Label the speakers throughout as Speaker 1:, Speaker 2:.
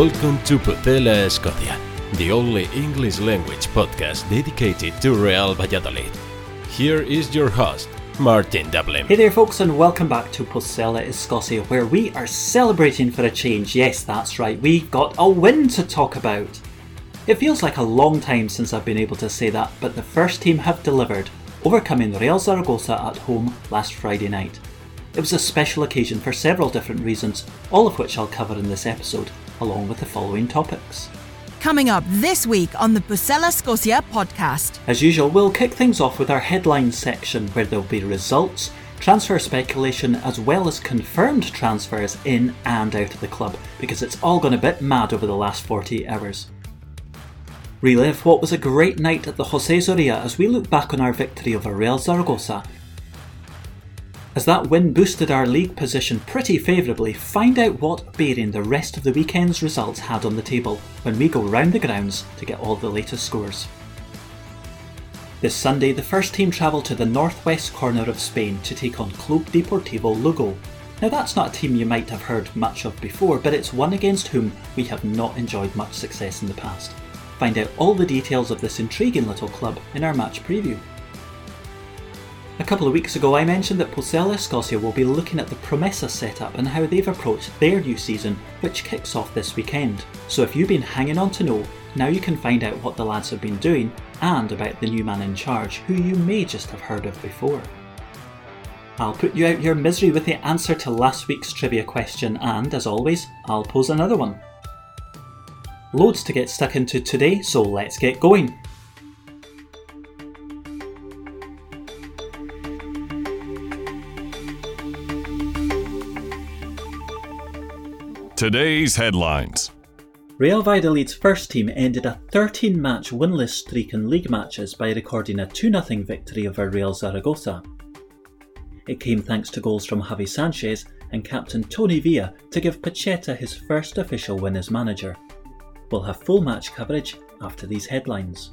Speaker 1: Welcome to Pucela Scotia, the only English language podcast dedicated to Real Valladolid. Here is your host, Martin Dublin.
Speaker 2: Hey there, folks, and welcome back to Pucela Escocia, where we are celebrating for a change. Yes, that's right, we got a win to talk about. It feels like a long time since I've been able to say that, but the first team have delivered, overcoming Real Zaragoza at home last Friday night. It was a special occasion for several different reasons, all of which I'll cover in this episode, along with the following topics.
Speaker 3: Coming up this week on the Pucela Scotia podcast.
Speaker 2: As usual, we'll kick things off with our headlines section where there'll be results, transfer speculation, as well as confirmed transfers in and out of the club, because it's all gone a bit mad over the last 48 hours. Relive what was a great night at the Jose Zorrilla as we look back on our victory over Real Zaragoza as that win boosted our league position pretty favourably, find out what bearing the rest of the weekend's results had on the table when we go round the grounds to get all the latest scores. This Sunday, the first team travel to the northwest corner of Spain to take on Club Deportivo Lugo. Now, that's not a team you might have heard much of before, but it's one against whom we have not enjoyed much success in the past. Find out all the details of this intriguing little club in our match preview. A couple of weeks ago, I mentioned that Pucela Escocia will be looking at the Promesas setup and how they've approached their new season, which kicks off this weekend. So if you've been hanging on to know, now you can find out what the lads have been doing and about the new man in charge, who you may just have heard of before. I'll put you out your misery with the answer to last week's trivia question, and as always, I'll pose another one. Loads to get stuck into today, so let's get going.
Speaker 4: Today's headlines.
Speaker 2: Real Valladolid's first team ended a 13 match winless streak in league matches by recording a 2 0 victory over Real Zaragoza. It came thanks to goals from Javi Sanchez and captain Toni Villa to give Pacheta his first official win as manager. We'll have full match coverage after these headlines.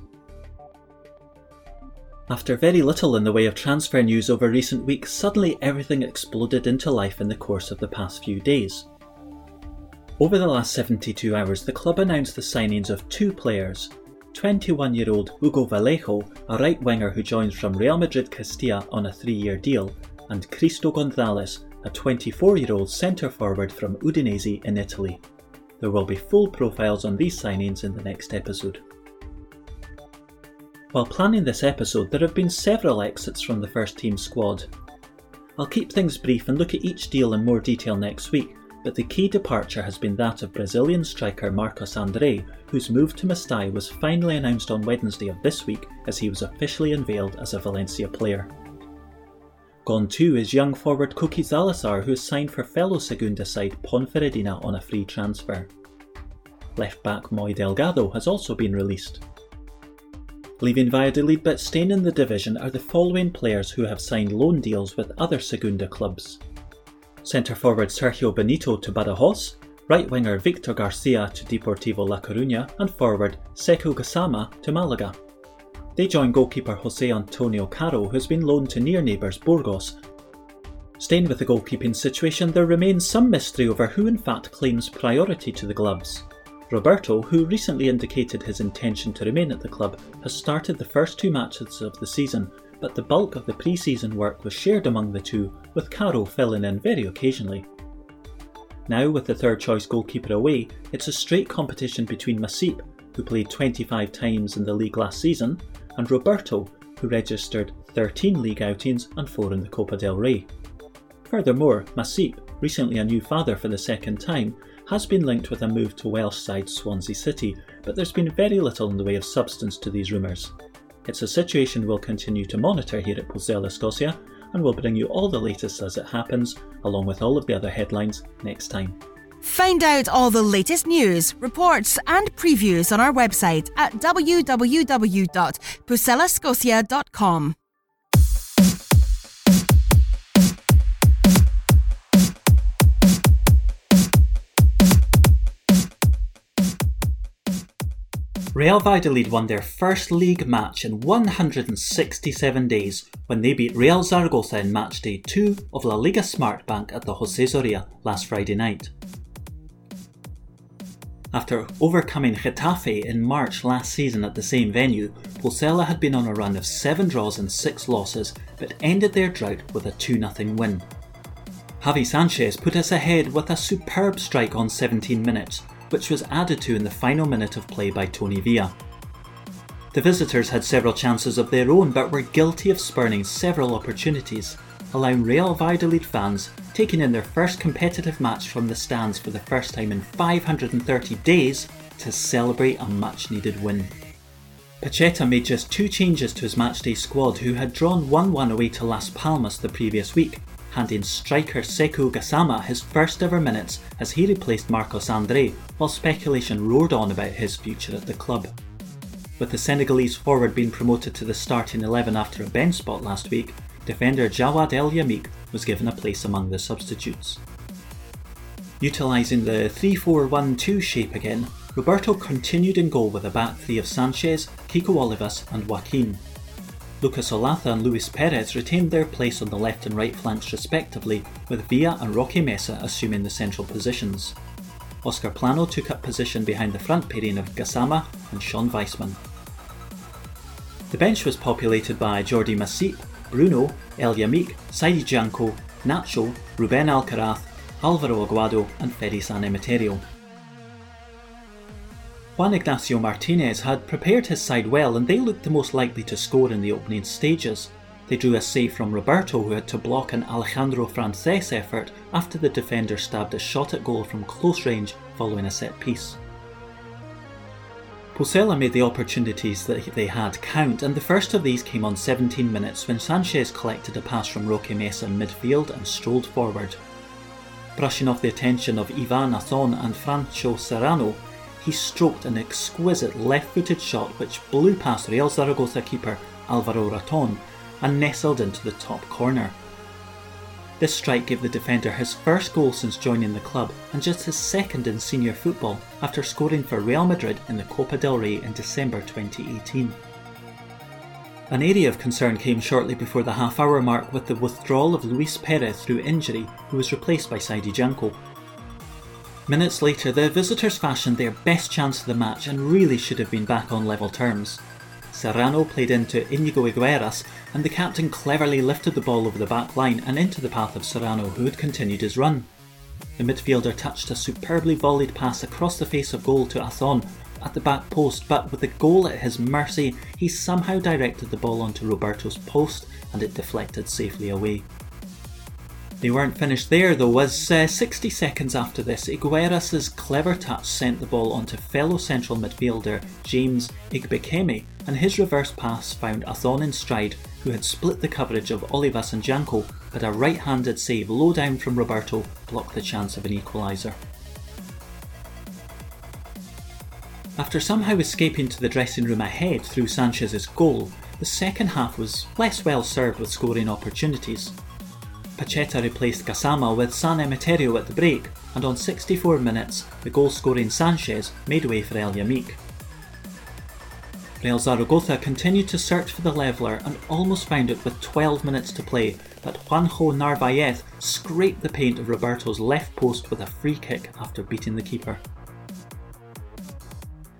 Speaker 2: After very little in the way of transfer news over recent weeks, suddenly everything exploded into life in the course of the past few days. Over the last 72 hours, the club announced the signings of two players 21 year old Hugo Vallejo, a right winger who joins from Real Madrid Castilla on a three year deal, and Cristo Gonzalez, a 24 year old centre forward from Udinese in Italy. There will be full profiles on these signings in the next episode. While planning this episode, there have been several exits from the first team squad. I'll keep things brief and look at each deal in more detail next week, but the key departure has been that of Brazilian striker Marcos André, whose move to Mestalla was finally announced on Wednesday of this week as he was officially unveiled as a Valencia player. Gone too is young forward Kuki Zalazar, who has signed for fellow Segunda side Ponferradina on a free transfer. Left back Moy Delgado has also been released. Leaving Valladolid but staying in the division are the following players who have signed loan deals with other Segunda clubs centre forward Sergio Benito to Badajoz, right winger Victor Garcia to Deportivo La Coruña, and forward Sekou Gassama to Malaga. They join goalkeeper Jose Antonio Caro, who has been loaned to near neighbours Burgos. Staying with the goalkeeping situation, there remains some mystery over who in fact claims priority to the gloves. Roberto, who recently indicated his intention to remain at the club, has started the first two matches of the season but the bulk of the pre season work was shared among the two, with Caro filling in very occasionally. Now, with the third choice goalkeeper away, it's a straight competition between Masip, who played 25 times in the league last season, and Roberto, who registered 13 league outings and 4 in the Copa del Rey. Furthermore, Masip, recently a new father for the second time, has been linked with a move to Welsh side Swansea City, but there's been very little in the way of substance to these rumours. It's a situation we'll continue to monitor here at Pucela Scotia, and we'll bring you all the latest as it happens, along with all of the other headlines next time.
Speaker 3: Find out all the latest news, reports, and previews on our website at www.pucelascocia.com.
Speaker 2: Real Valladolid won their first league match in 167 days when they beat Real Zaragoza in match day 2 of La Liga Smartbank at the Jose Zorrilla last Friday night. After overcoming Getafe in March last season at the same venue, Pucela had been on a run of 7 draws and 6 losses, but ended their drought with a 2 0 win. Javi Sanchez put us ahead with a superb strike on 17 minutes, which was added to in the final minute of play by Toni Villa. The visitors had several chances of their own but were guilty of spurning several opportunities, allowing Real Valladolid fans taking in their first competitive match from the stands for the first time in 530 days to celebrate a much needed win. Pacheta made just two changes to his matchday squad, who had drawn 1 1 away to Las Palmas the previous week, handing striker Sekou Gassama his first ever minutes as he replaced Marcos Andre, while speculation roared on about his future at the club. With the Senegalese forward being promoted to the starting 11 after a bench spot last week, defender Jawad El Yamik was given a place among the substitutes. Utilising the 3 4 1 2 shape again, Roberto continued in goal with a back three of Sanchez, Kiko Olivas, and Joaquin. Lucas Olaza and Luis Perez retained their place on the left and right flanks respectively, with Villa and Roque Mesa assuming the central positions. Oscar Plano took up position behind the front pairing of Gassama and Shon Weissman. The bench was populated by Jordi Masip, Bruno, El Yamik, Saidi Janko, Nacho, Ruben Alcaraz, Alvaro Aguado, and Fede San Emeterio. Juan Ignacio Martinez had prepared his side well and they looked the most likely to score in the opening stages. They drew a save from Roberto, who had to block an Alejandro Frances effort after the defender stabbed a shot at goal from close range following a set piece. Pucela made the opportunities that they had count, and the first of these came on 17 minutes when Sanchez collected a pass from Roque Mesa in midfield and strolled forward. Brushing off the attention of Ivan Azon and Francho Serrano, he stroked an exquisite left footed shot which blew past Real Zaragoza keeper Alvaro Raton and nestled into the top corner. This strike gave the defender his first goal since joining the club and just his second in senior football after scoring for Real Madrid in the Copa del Rey in December 2018. An area of concern came shortly before the half hour mark with the withdrawal of Luis Perez through injury, who was replaced by Saidi Janko. Minutes later, the visitors fashioned their best chance of the match and really should have been back on level terms. Serrano played into Inigo Eguaras, and the captain cleverly lifted the ball over the back line and into the path of Serrano, who had continued his run. The midfielder touched a superbly volleyed pass across the face of goal to Azon at the back post, but with the goal at his mercy, he somehow directed the ball onto Roberto's post and it deflected safely away. They weren't finished there though, as uh, 60 seconds after this, Eguaras' clever touch sent the ball onto fellow central midfielder James Igbekeme, and his reverse pass found Azon in stride, who had split the coverage of Olivas and Janko, but a right handed save low down from Roberto blocked the chance of an equaliser. After somehow escaping to the dressing room ahead through Sanchez's goal, the second half was less well served with scoring opportunities. Pacheta replaced Gassama with San Emeterio at the break, and on 64 minutes, the goal scoring Sanchez made way for El Yamik. Real Zaragoza continued to search for the leveller and almost found it with 12 minutes to play, but Juanjo Narvaez scraped the paint of Roberto's left post with a free kick after beating the keeper.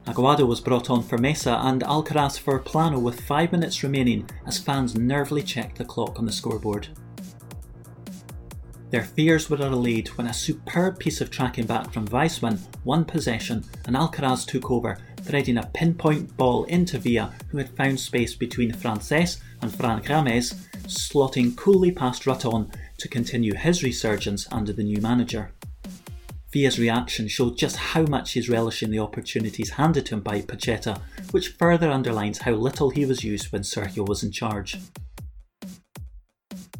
Speaker 2: Aguado was brought on for Mesa and Alcaraz for Plano with 5 minutes remaining as fans nervily checked the clock on the scoreboard. Their fears were allayed when a superb piece of tracking back from Weissman won possession and Alcaraz took over, threading a pinpoint ball into Villa, who had found space between Frances and Fran Gamez, slotting coolly past Raton to continue his resurgence under the new manager. Villa's reaction showed just how much he's relishing the opportunities handed to him by Pacheta, which further underlines how little he was used when Sergio was in charge.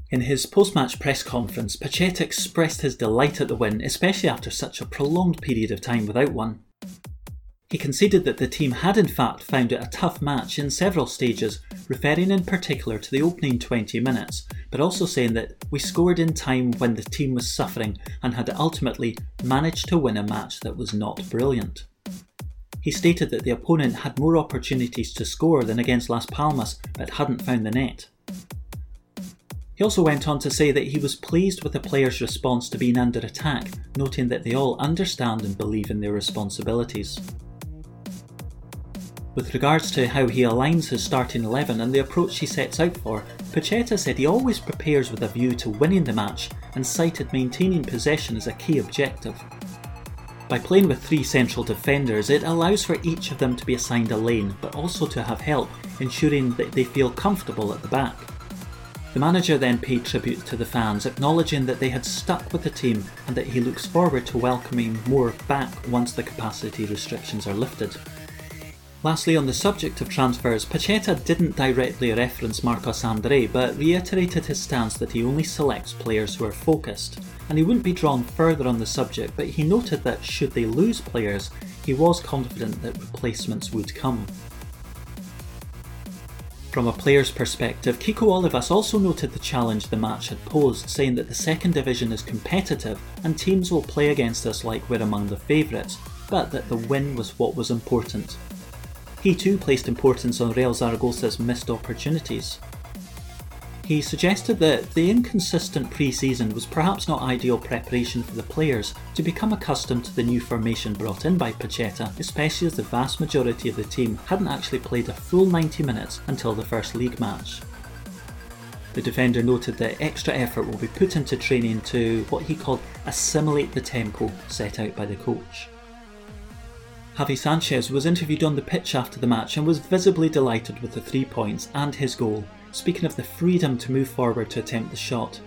Speaker 2: In his post match press conference, Pacheta expressed his delight at the win, especially after such a prolonged period of time without one. He conceded that the team had in fact found it a tough match in several stages, referring in particular to the opening 20 minutes, but also saying that we scored in time when the team was suffering and had ultimately managed to win a match that was not brilliant. He stated that the opponent had more opportunities to score than against Las Palmas but hadn't found the net. He also went on to say that he was pleased with the players' response to being under attack, noting that they all understand and believe in their responsibilities. With regards to how he aligns his starting 11 and the approach he sets out for, Pacheta said he always prepares with a view to winning the match and cited maintaining possession as a key objective. By playing with three central defenders, it allows for each of them to be assigned a lane, but also to have help, ensuring that they feel comfortable at the back. The manager then paid tribute to the fans, acknowledging that they had stuck with the team and that he looks forward to welcoming more back once the capacity restrictions are lifted. Lastly, on the subject of transfers, Pacheta didn't directly reference Marcos Andre, but reiterated his stance that he only selects players who are focused, and he wouldn't be drawn further on the subject, but he noted that should they lose players, he was confident that replacements would come. From a player's perspective, Kiko Olivas also noted the challenge the match had posed, saying that the second division is competitive and teams will play against us like we're among the favourites, but that the win was what was important. He too placed importance on Real Zaragoza's missed opportunities. He suggested that the inconsistent pre season was perhaps not ideal preparation for the players to become accustomed to the new formation brought in by Pacheta, especially as the vast majority of the team hadn't actually played a full 90 minutes until the first league match. The defender noted that extra effort will be put into training to what he called assimilate the tempo set out by the coach. Javi Sanchez was interviewed on the pitch after the match and was visibly delighted with the three points and his goal, speaking of the freedom to move forward to attempt the shot.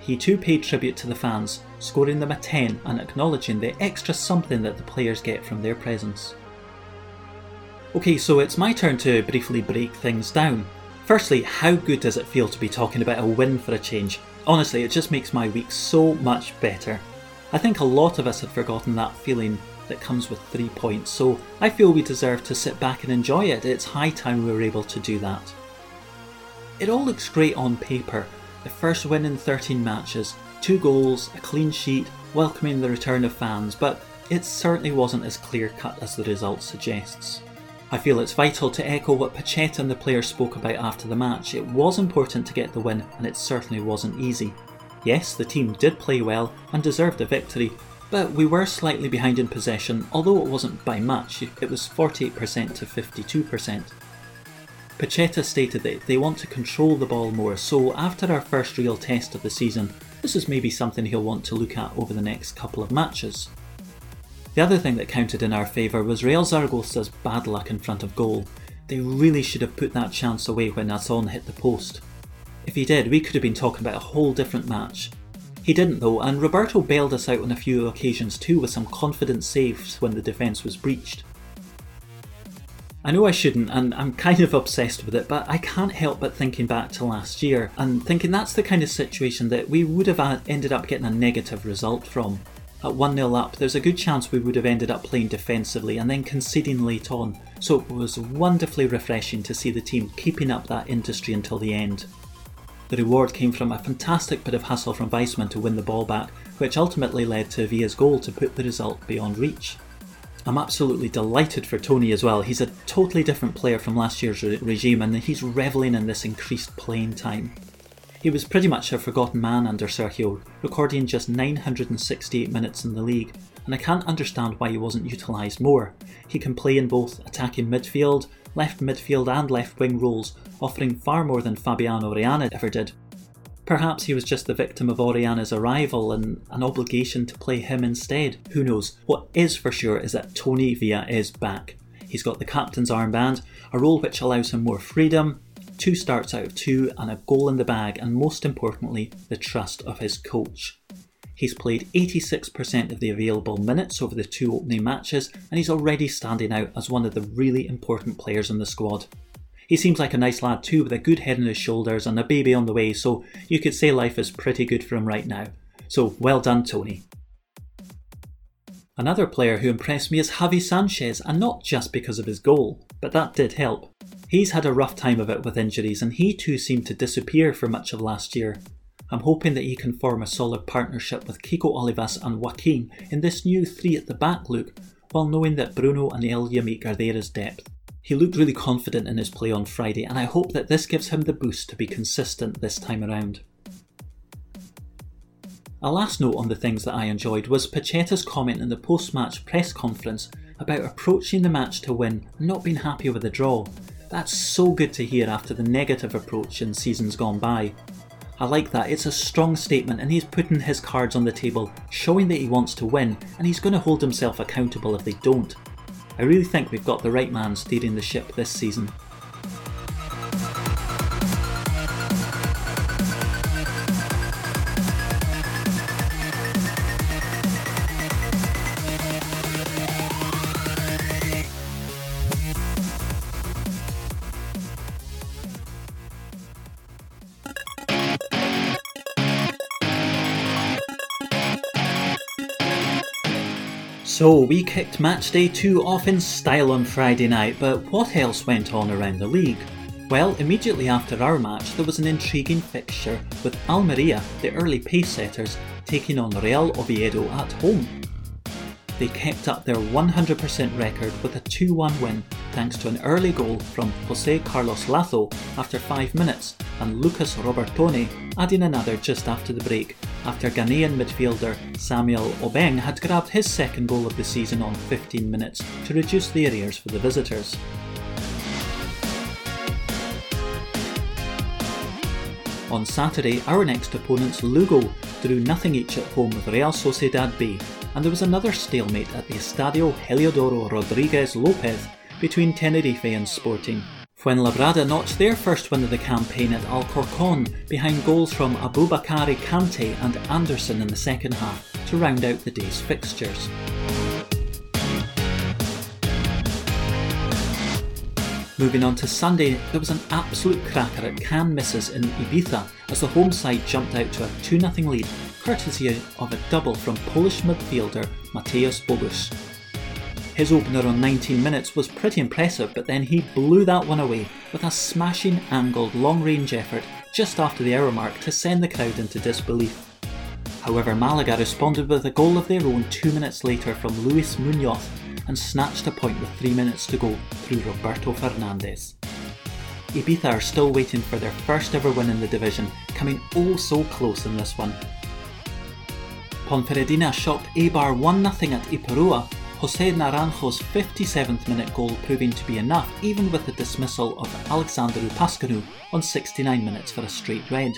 Speaker 2: He too paid tribute to the fans, scoring them a 10 and acknowledging the extra something that the players get from their presence. Okay, so it's my turn to briefly break things down. Firstly, how good does it feel to be talking about a win for a change? Honestly, it just makes my week so much better. I think a lot of us had forgotten that feeling that comes with three points, so I feel we deserve to sit back and enjoy it. It's high time we were able to do that. It all looks great on paper. The first win in 13 matches, two goals, a clean sheet, welcoming the return of fans, but it certainly wasn't as clear cut as the result suggests. I feel it's vital to echo what Pacheta and the players spoke about after the match. It was important to get the win, and it certainly wasn't easy. Yes, the team did play well and deserved a victory, but we were slightly behind in possession, although it wasn't by much, it was 48% to 52%. Pacheta stated that they want to control the ball more, so after our first real test of the season, this is maybe something he'll want to look at over the next couple of matches. The other thing that counted in our favour was Real Zaragoza's bad luck in front of goal. They really should have put that chance away when Azon hit the post. If he did, we could have been talking about a whole different match. He didn't though, and Roberto bailed us out on a few occasions too with some confident saves when the defence was breached. I know I shouldn't, and I'm kind of obsessed with it, but I can't help but thinking back to last year and thinking that's the kind of situation that we would have ended up getting a negative result from. At 1 0 up, there's a good chance we would have ended up playing defensively and then conceding late on, so it was wonderfully refreshing to see the team keeping up that industry until the end. The reward came from a fantastic bit of hustle from Weissman to win the ball back, which ultimately led to Villa's goal to put the result beyond reach. I'm absolutely delighted for Toni as well. He's a totally different player from last year's re- regime and he's revelling in this increased playing time. He was pretty much a forgotten man under Sergio, recording just 968 minutes in the league, and I can't understand why he wasn't utilised more. He can play in both attacking midfield, left midfield, and left wing roles, offering far more than Fabian Orellana ever did, Perhaps he was just the victim of Orellana's arrival and an obligation to play him instead. Who knows? What is for sure is that Toni Villa is back. He's got the captain's armband, a role which allows him more freedom, two starts out of two, and a goal in the bag, and most importantly, the trust of his coach. He's played 86% of the available minutes over the two opening matches, and he's already standing out as one of the really important players in the squad. He seems like a nice lad too, with a good head on his shoulders and a baby on the way, so you could say life is pretty good for him right now. So well done, Toni. Another player who impressed me is Javi Sanchez, and not just because of his goal, but that did help. He's had a rough time of it with injuries, and he too seemed to disappear for much of last year. I'm hoping that he can form a solid partnership with Kiko Olivas and Joaquin in this new three at the back look, while knowing that Bruno and El Yamik are there as depth. He looked really confident in his play on Friday, and I hope that this gives him the boost to be consistent this time around. A last note on the things that I enjoyed was Pacheta's comment in the post match press conference about approaching the match to win and not being happy with the draw. That's so good to hear after the negative approach in seasons gone by. I like that, it's a strong statement and he's putting his cards on the table, showing that he wants to win and he's going to hold himself accountable if they don't. I really think we've got the right man steering the ship this season. So, we kicked match day 2 off in style on Friday night, but what else went on around the league? Well, immediately after our match, there was an intriguing fixture with Almeria, the early pace setters, taking on Real Oviedo at home. They kept up their 100% record with a 2 1 win thanks to an early goal from Jose Carlos Lazo after 5 minutes and Lucas Robertone adding another just after the break after Ghanaian midfielder Samuel Obeng had grabbed his second goal of the season on 15 minutes to reduce the arrears for the visitors. On Saturday, our next opponents Lugo drew nothing each at home with Real Sociedad B, and there was another stalemate at the Estadio Heliodoro Rodriguez Lopez between Tenerife and Sporting. Fuenlabrada notched their first win of the campaign at Alcorcon behind goals from Abubakari Kante and Anderson in the second half to round out the day's fixtures. Moving on to Sunday, there was an absolute cracker at Can Misses in Ibiza as the home side jumped out to a 2 0 lead, courtesy of a double from Polish midfielder Mateusz Bogusz. His opener on 19 minutes was pretty impressive, but then he blew that one away with a smashing angled long range effort just after the hour mark to send the crowd into disbelief. However, Malaga responded with a goal of their own two minutes later from Luis Munoz and snatched a point with three minutes to go through Roberto Fernandez. Ibiza are still waiting for their first ever win in the division, coming oh so close in this one. Ponferradina shocked Eibar 1 0 at Ipurua Jose Naranjo's 57th minute goal proving to be enough even with the dismissal of Alexander Pascanu on 69 minutes for a straight red.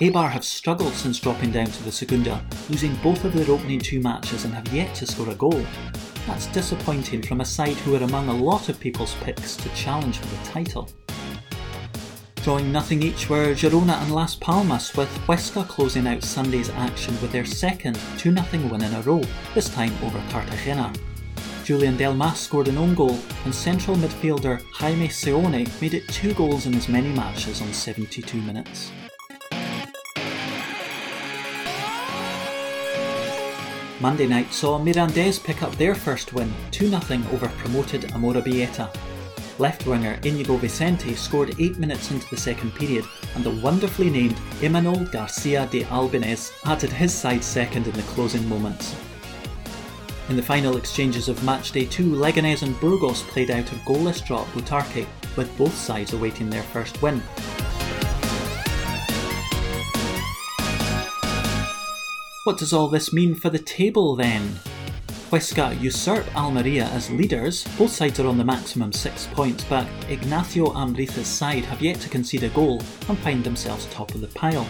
Speaker 2: Eibar have struggled since dropping down to the Segunda, losing both of their opening two matches and have yet to score a goal. That's disappointing from a side who are among a lot of people's picks to challenge for the title. Drawing nothing each were Girona and Las Palmas, with Huesca closing out Sunday's action with their second 2 0 win in a row, this time over Cartagena. Julian Delmas scored an own goal, and central midfielder Jaime Seoane made it two goals in as many matches on 72 minutes. Monday night saw Mirandés pick up their first win, 2 0 over promoted Amorebieta. Left winger Inigo Vicente scored 8 minutes into the second period, and the wonderfully named Imanol Garcia de Albeniz added his side second in the closing moments. In the final exchanges of matchday 2, Leganés and Burgos played out a goalless draw at Butarque, with both sides awaiting their first win. What does all this mean for the table then? Huesca usurp Almeria as leaders. Both sides are on the maximum six points, but Ignacio Ambriz's side have yet to concede a goal and find themselves top of the pile.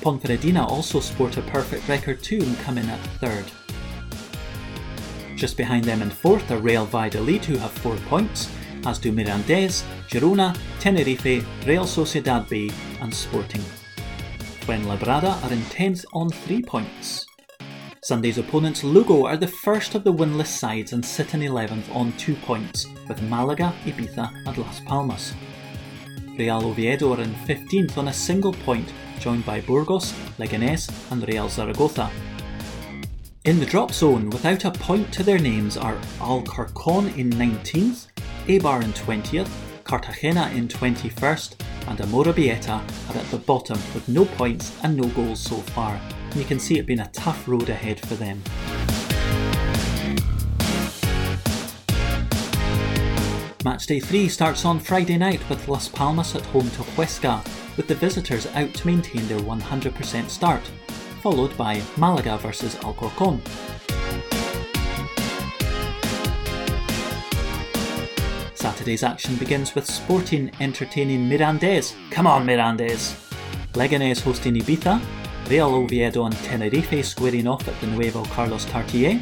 Speaker 2: Ponferradina also sport a perfect record too and come in at third. Just behind them in fourth are Real Valladolid who have four points, as do Mirandés, Girona, Tenerife, Real Sociedad B and Sporting. When Fuenlabrada are in 10th on three points. Sunday's opponents Lugo are the first of the winless sides and sit in 11th on two points, with Malaga, Ibiza and Las Palmas. Real Oviedo are in 15th on a single point, joined by Burgos, Leganés and Real Zaragoza. In the drop zone, without a point to their names, are Alcorcon in 19th, Eibar in 20th, Cartagena in 21st, and Amorebieta are at the bottom with no points and no goals so far you can see it being a tough road ahead for them. Match day 3 starts on Friday night with Las Palmas at home to Huesca, with the visitors out to maintain their 100% start. followed by Malaga versus Alcorcon. Saturday's action begins with Sporting entertaining Mirandés. Come on, Mirandés! Leganés hosting Ibiza, Real Oviedo and Tenerife squaring off at the Nuevo Carlos Tartiere,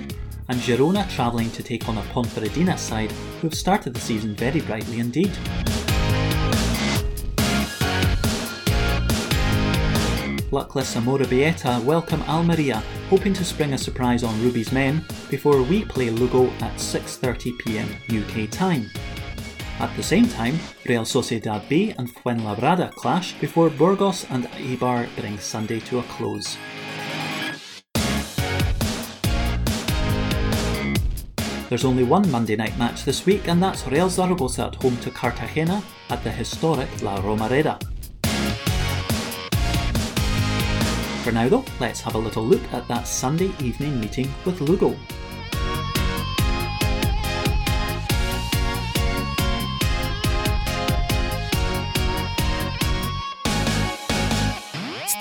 Speaker 2: and Girona travelling to take on a Ponferradina side who have started the season very brightly indeed. Luckless Amorebieta welcome Almeria, hoping to spring a surprise on Rubi's men before we play Lugo at 6.30pm UK time. At the same time, Real Sociedad B and Fuenlabrada clash before Burgos and Eibar bring Sunday to a close. There's only one Monday night match this week, and that's Real Zaragoza at home to Cartagena at the historic La Romareda. For now, though, let's have a little look at that Sunday evening meeting with Lugo.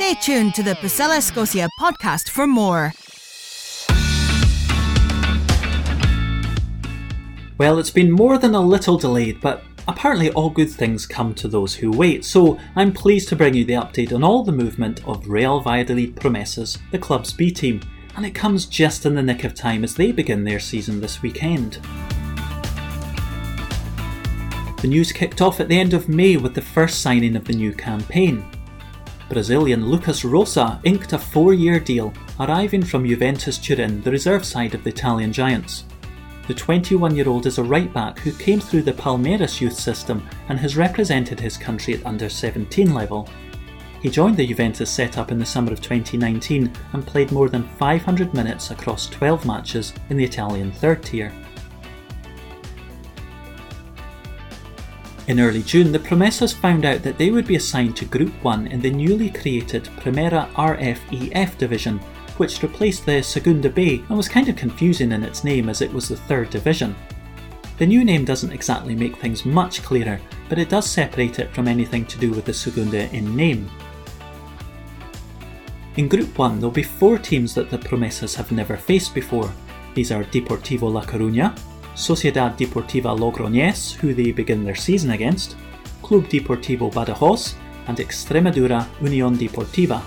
Speaker 3: Stay tuned to the Pucela Scotia podcast for more.
Speaker 2: Well, it's been more than a little delayed, but apparently all good things come to those who wait, so I'm pleased to bring you the update on all the movement of Real Valladolid Promesas, the club's B team, and it comes just in the nick of time as they begin their season this weekend. The news kicked off at the end of May with the first signing of the new campaign. Brazilian Lucas Rosa inked a four year deal, arriving from Juventus Turin, the reserve side of the Italian Giants. The 21 year old is a right back who came through the Palmeiras youth system and has represented his country at under 17 level. He joined the Juventus setup in the summer of 2019 and played more than 500 minutes across 12 matches in the Italian third tier. In early June, the Promesas found out that they would be assigned to Group 1 in the newly created Primera RFEF division, which replaced the Segunda B and was kind of confusing in its name as it was the third division. The new name doesn't exactly make things much clearer, but it does separate it from anything to do with the Segunda in name. In Group 1, there'll be four teams that the Promesas have never faced before. These are Deportivo La Coruña, Sociedad Deportiva Logroñés, who they begin their season against, Club Deportivo Badajoz, and Extremadura Unión Deportiva.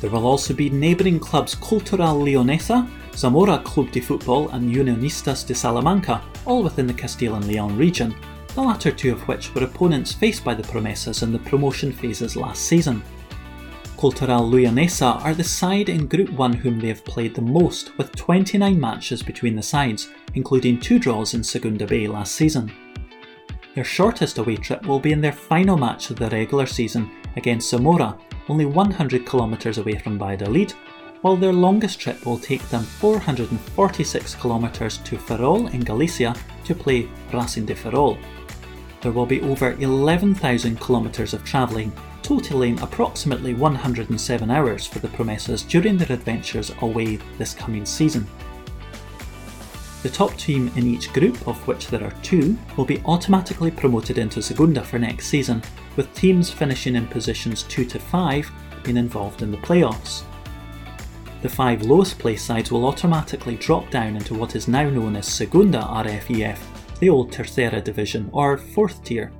Speaker 2: There will also be neighbouring clubs Cultural Leonesa, Zamora Club de Football, and Unionistas de Salamanca, all within the Castile and Leon region, the latter two of which were opponents faced by the Promesas in the promotion phases last season. Cultural Leonesa are the side in Group 1 whom they have played the most, with 29 matches between the sides, including two draws in Segunda B last season. Their shortest away trip will be in their final match of the regular season against Zamora, only 100 kilometres away from Valladolid, while their longest trip will take them 446 kilometres to Ferrol in Galicia to play Racing de Ferrol. There will be over 11,000 kilometres of travelling totaling approximately 107 hours for the Promesas during their adventures away this coming season. The top team in each group, of which there are two, will be automatically promoted into Segunda for next season, with teams finishing in positions 2 to 5 being involved in the playoffs. The five lowest placed sides will automatically drop down into what is now known as Segunda RFEF, the old Tercera division or fourth tier.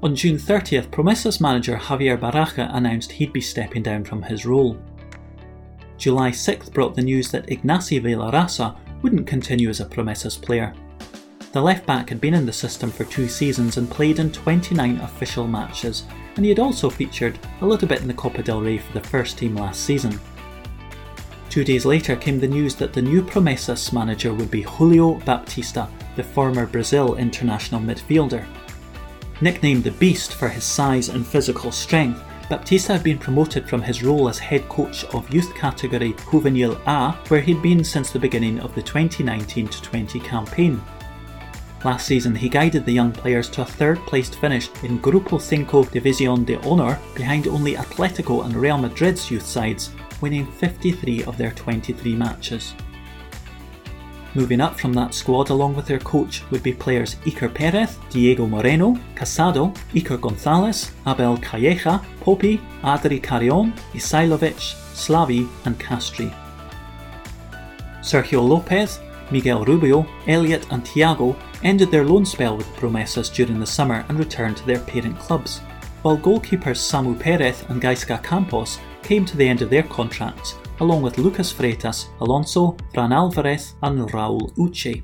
Speaker 2: On June 30th, Promesas manager Javier Baraja announced he'd be stepping down from his role. July 6th brought the news that Ignasi Vilarrasa wouldn't continue as a Promesas player. The left back had been in the system for two seasons and played in 29 official matches, and he had also featured a little bit in the Copa del Rey for the first team last season. Two days later came the news that the new Promesas manager would be Julio Baptista, the former Brazil international midfielder. Nicknamed the Beast for his size and physical strength, Baptista had been promoted from his role as head coach of youth category Juvenil A, where he'd been since the beginning of the 2019 20 campaign. Last season, he guided the young players to a third placed finish in Grupo 5 División de Honor behind only Atletico and Real Madrid's youth sides, winning 53 of their 23 matches. Moving up from that squad along with their coach would be players Iker Perez, Diego Moreno, Casado, Iker Gonzalez, Abel Calleja, Popi, Adri Carrion, Isailovic, Slavi and Castri. Sergio Lopez, Miguel Rubio, Elliot and Thiago ended their loan spell with Promesas during the summer and returned to their parent clubs, while goalkeepers Samu Perez and Gaizka Campos came to the end of their contracts, along with Lucas Freitas, Alonso, Fran Alvarez and Raul Uche.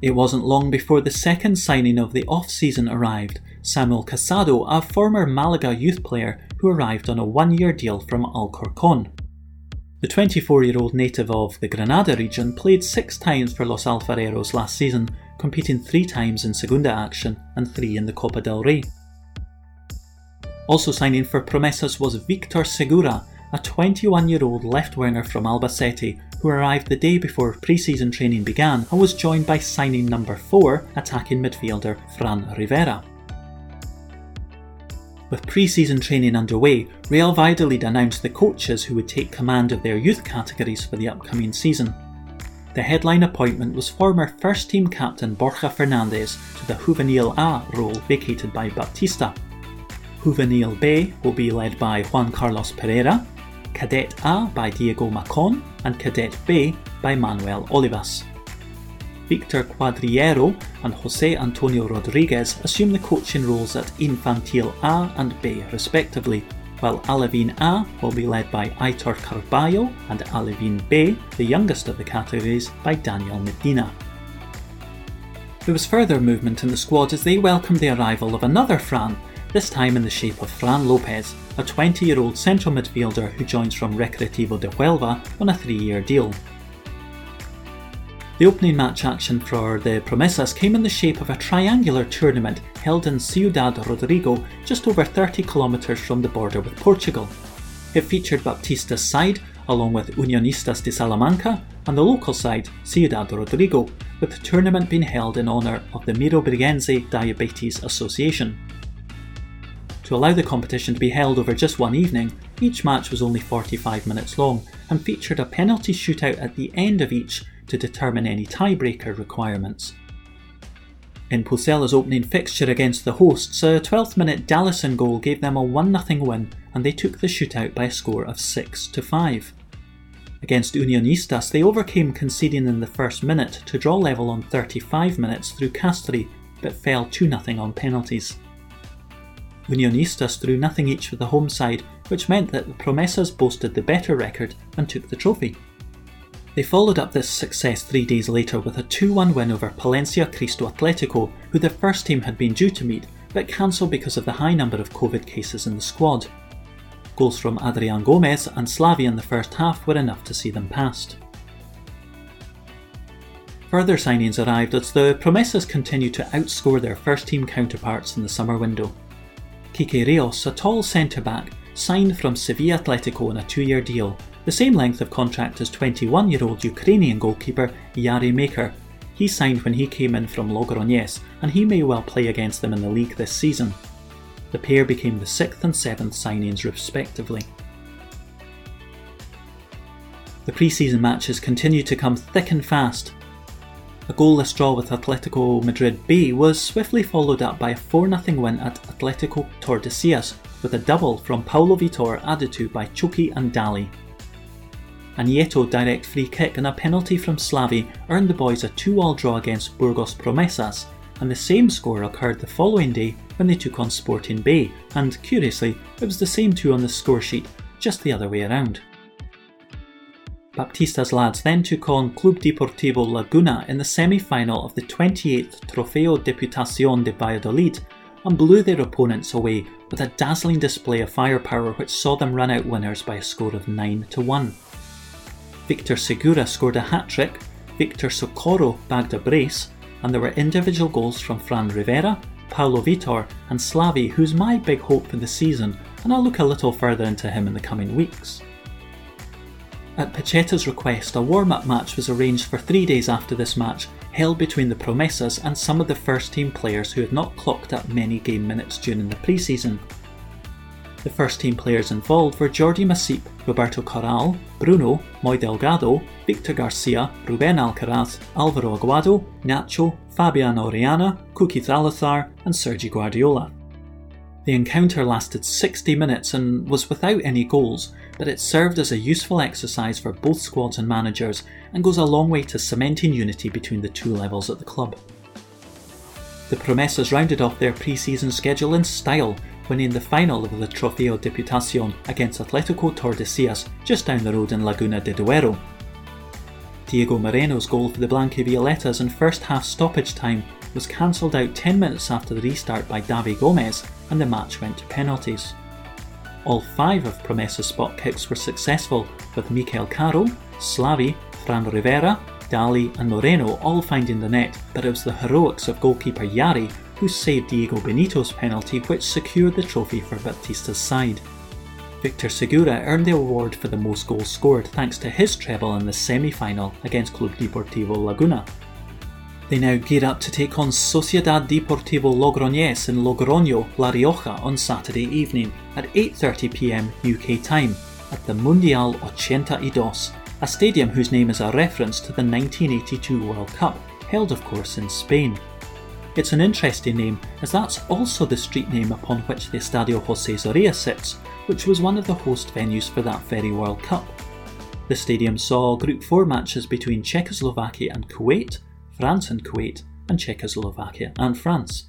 Speaker 2: It wasn't long before the second signing of the off-season arrived, Samuel Casado, a former Malaga youth player who arrived on a one-year deal from Alcorcon. The 24 year old native of the Granada region played six times for Los Alfareros last season, competing three times in Segunda action and three in the Copa del Rey. Also signing for Promesas was Victor Segura, a 21 year old left winger from Albacete who arrived the day before pre season training began and was joined by signing number 4 attacking midfielder Fran Rivera. With pre-season training underway, Real Valladolid announced the coaches who would take command of their youth categories for the upcoming season. The headline appointment was former first team captain Borja Fernandez to the Juvenil A role vacated by Baptista. Juvenil B will be led by Juan Carlos Pereira, Cadet A by Diego Macon, and Cadet B by Manuel Olivas. Victor Cuadrillero and Jose Antonio Rodriguez assume the coaching roles at Infantil A and B respectively, while Alevin A will be led by Aitor Carballo and Alevin B, the youngest of the categories, by Daniel Medina. There was further movement in the squad as they welcomed the arrival of another Fran, this time in the shape of Fran Lopez, a 20 year old central midfielder who joins from Recreativo de Huelva on a three year deal. The opening match action for the Promesas came in the shape of a triangular tournament held in Ciudad Rodrigo, just over 30 kilometres from the border with Portugal. It featured Baptista's side, along with Unionistas de Salamanca, and the local side, Ciudad Rodrigo, with the tournament being held in honour of the Mirobrigense Diabetes Association. To allow the competition to be held over just one evening, each match was only 45 minutes long and featured a penalty shootout at the end of each to determine any tiebreaker requirements. In Pucela's opening fixture against the hosts, a 12th minute Dallison goal gave them a 1 0 win and they took the shootout by a score of 6 to 5. Against Unionistas, they overcame conceding in the first minute to draw level on 35 minutes through Castri, but fell 2 0 on penalties. Unionistas drew nothing each with the home side, which meant that the Promesas boasted the better record and took the trophy. They followed up this success three days later with a 2 1 win over Palencia Cristo Atletico, who the first team had been due to meet but cancelled because of the high number of Covid cases in the squad. Goals from Adrian Gomez and Slavi in the first half were enough to see them past. Further signings arrived as the Promesas continued to outscore their first team counterparts in the summer window. Kike Rios, a tall centre back, signed from Sevilla Atletico on a two year deal the same length of contract as 21 year old Ukrainian goalkeeper Yari Maker. He signed when he came in from Logroñés, and he may well play against them in the league this season. The pair became the sixth and seventh signings respectively. The pre season matches continued to come thick and fast. A goalless draw with Atletico Madrid B was swiftly followed up by a 4 0 win at Atletico Tordesillas, with a double from Paulo Vitor added to by Chucky and Dali. A Nieto direct free kick and a penalty from Slavi earned the boys a 2 all draw against Burgos Promesas, and the same score occurred the following day when they took on Sporting B, and curiously, it was the same two on the score sheet, just the other way around. Baptista's lads then took on Club Deportivo Laguna in the semi final of the 28th Trofeo Diputacion de Valladolid and blew their opponents away with a dazzling display of firepower which saw them run out winners by a score of 9 to 1. Victor Segura scored a hat trick, Victor Socorro bagged a brace, and there were individual goals from Fran Rivera, Paulo Vitor, and Slavi, who's my big hope for the season, and I'll look a little further into him in the coming weeks. At Pacheta's request, a warm up match was arranged for three days after this match, held between the Promesas and some of the first team players who had not clocked up many game minutes during the pre season. The first team players involved were Jordi Masip, Roberto Corral, Bruno, Moy Delgado, Victor Garcia, Ruben Alcaraz, Alvaro Aguado, Nacho, Fabian Orellana, Kuki Zalazar, and Sergi Guardiola. The encounter lasted 60 minutes and was without any goals, but it served as a useful exercise for both squads and managers and goes a long way to cementing unity between the two levels at the club. The Promesas rounded off their pre season schedule in style winning the final of the Trofeo Diputación against Atletico Tordesillas just down the road in Laguna de Duero. Diego Moreno's goal for the Blanquivioletas in first half stoppage time was cancelled out 10 minutes after the restart by Davi Gomez and the match went to penalties. All five of Promesa's spot kicks were successful, with Mikel Caro, Slavi, Fran Rivera, Dali, and Moreno all finding the net, but it was the heroics of goalkeeper Yari who saved Diego Benito's penalty, which secured the trophy for Baptista's side. Victor Segura earned the award for the most goals scored thanks to his treble in the semi final against Club Deportivo Laguna. They now gear up to take on Sociedad Deportivo Logroñés in Logroño, La Rioja on Saturday evening at 8.30pm UK time at the Mundial 82, a stadium whose name is a reference to the 1982 World Cup, held of course in Spain. It's an interesting name, as that's also the street name upon which the Estadio José Zorrilla sits, which was one of the host venues for that very World Cup. The stadium saw Group 4 matches between Czechoslovakia and Kuwait, France and Kuwait, and Czechoslovakia and France.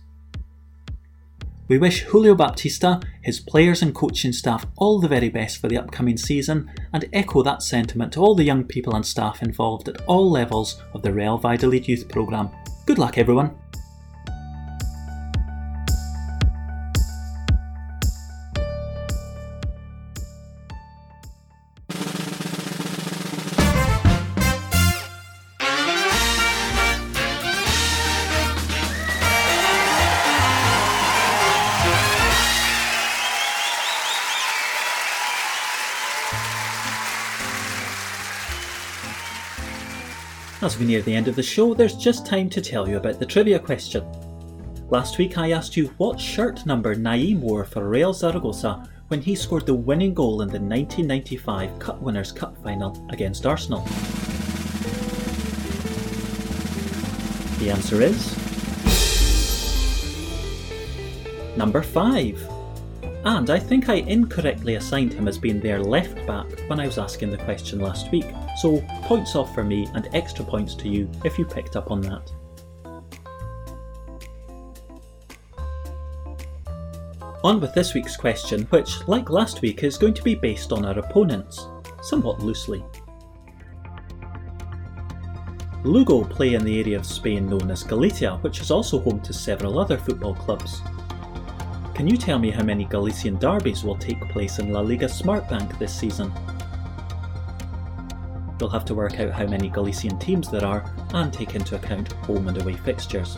Speaker 2: We wish Julio Baptista, his players and coaching staff all the very best for the upcoming season and echo that sentiment to all the young people and staff involved at all levels of the Real Valladolid Youth Programme. Good luck, everyone! As we near the end of the show, there's just time to tell you about the trivia question. Last week I asked you what shirt number Nayim wore for Real Zaragoza when he scored the winning goal in the 1995 Cup Winners' Cup final against Arsenal. The answer is. Number 5. And I think I incorrectly assigned him as being their left back when I was asking the question last week, so points off for me and extra points to you if you picked up on that. On with this week's question, which, like last week, is going to be based on our opponents, somewhat loosely. Lugo play in the area of Spain known as Galicia, which is also home to several other football clubs. Can you tell me how many Galician derbies will take place in La Liga Smartbank this season? We'll have to work out how many Galician teams there are and take into account home and away fixtures.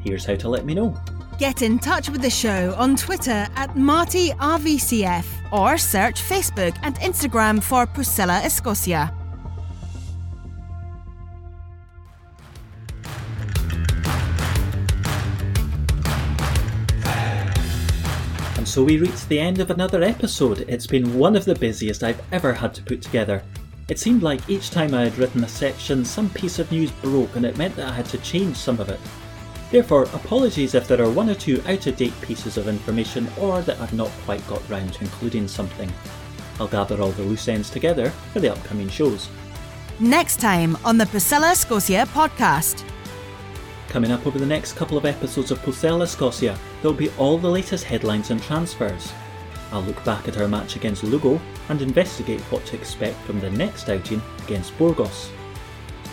Speaker 2: Here's how to let me know.
Speaker 3: Get in touch with the show on Twitter at MartyRVCF or search Facebook and Instagram for Pucela Scotia.
Speaker 2: So we reached the end of another episode. It's been one of the busiest I've ever had to put together. It seemed like each time I had written a section, some piece of news broke and it meant that I had to change some of it. Therefore, apologies if there are one or two out of date pieces of information or that I've not quite got round to including something. I'll gather all the loose ends together for the upcoming shows.
Speaker 3: Next time on the Pucela Scotia podcast.
Speaker 2: Coming up over the next couple of episodes of Pucela Scotia, there'll be all the latest headlines and transfers. I'll look back at our match against Lugo and investigate what to expect from the next outing against Burgos.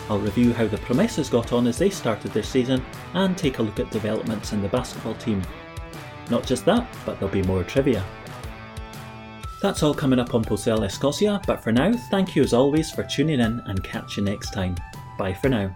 Speaker 2: I'll review how the Promesas got on as they started their season and take a look at developments in the basketball team. Not just that, but there'll be more trivia. That's all coming up on Pucela Scotia, but for now, thank you as always for tuning in and catch you next time. Bye for now.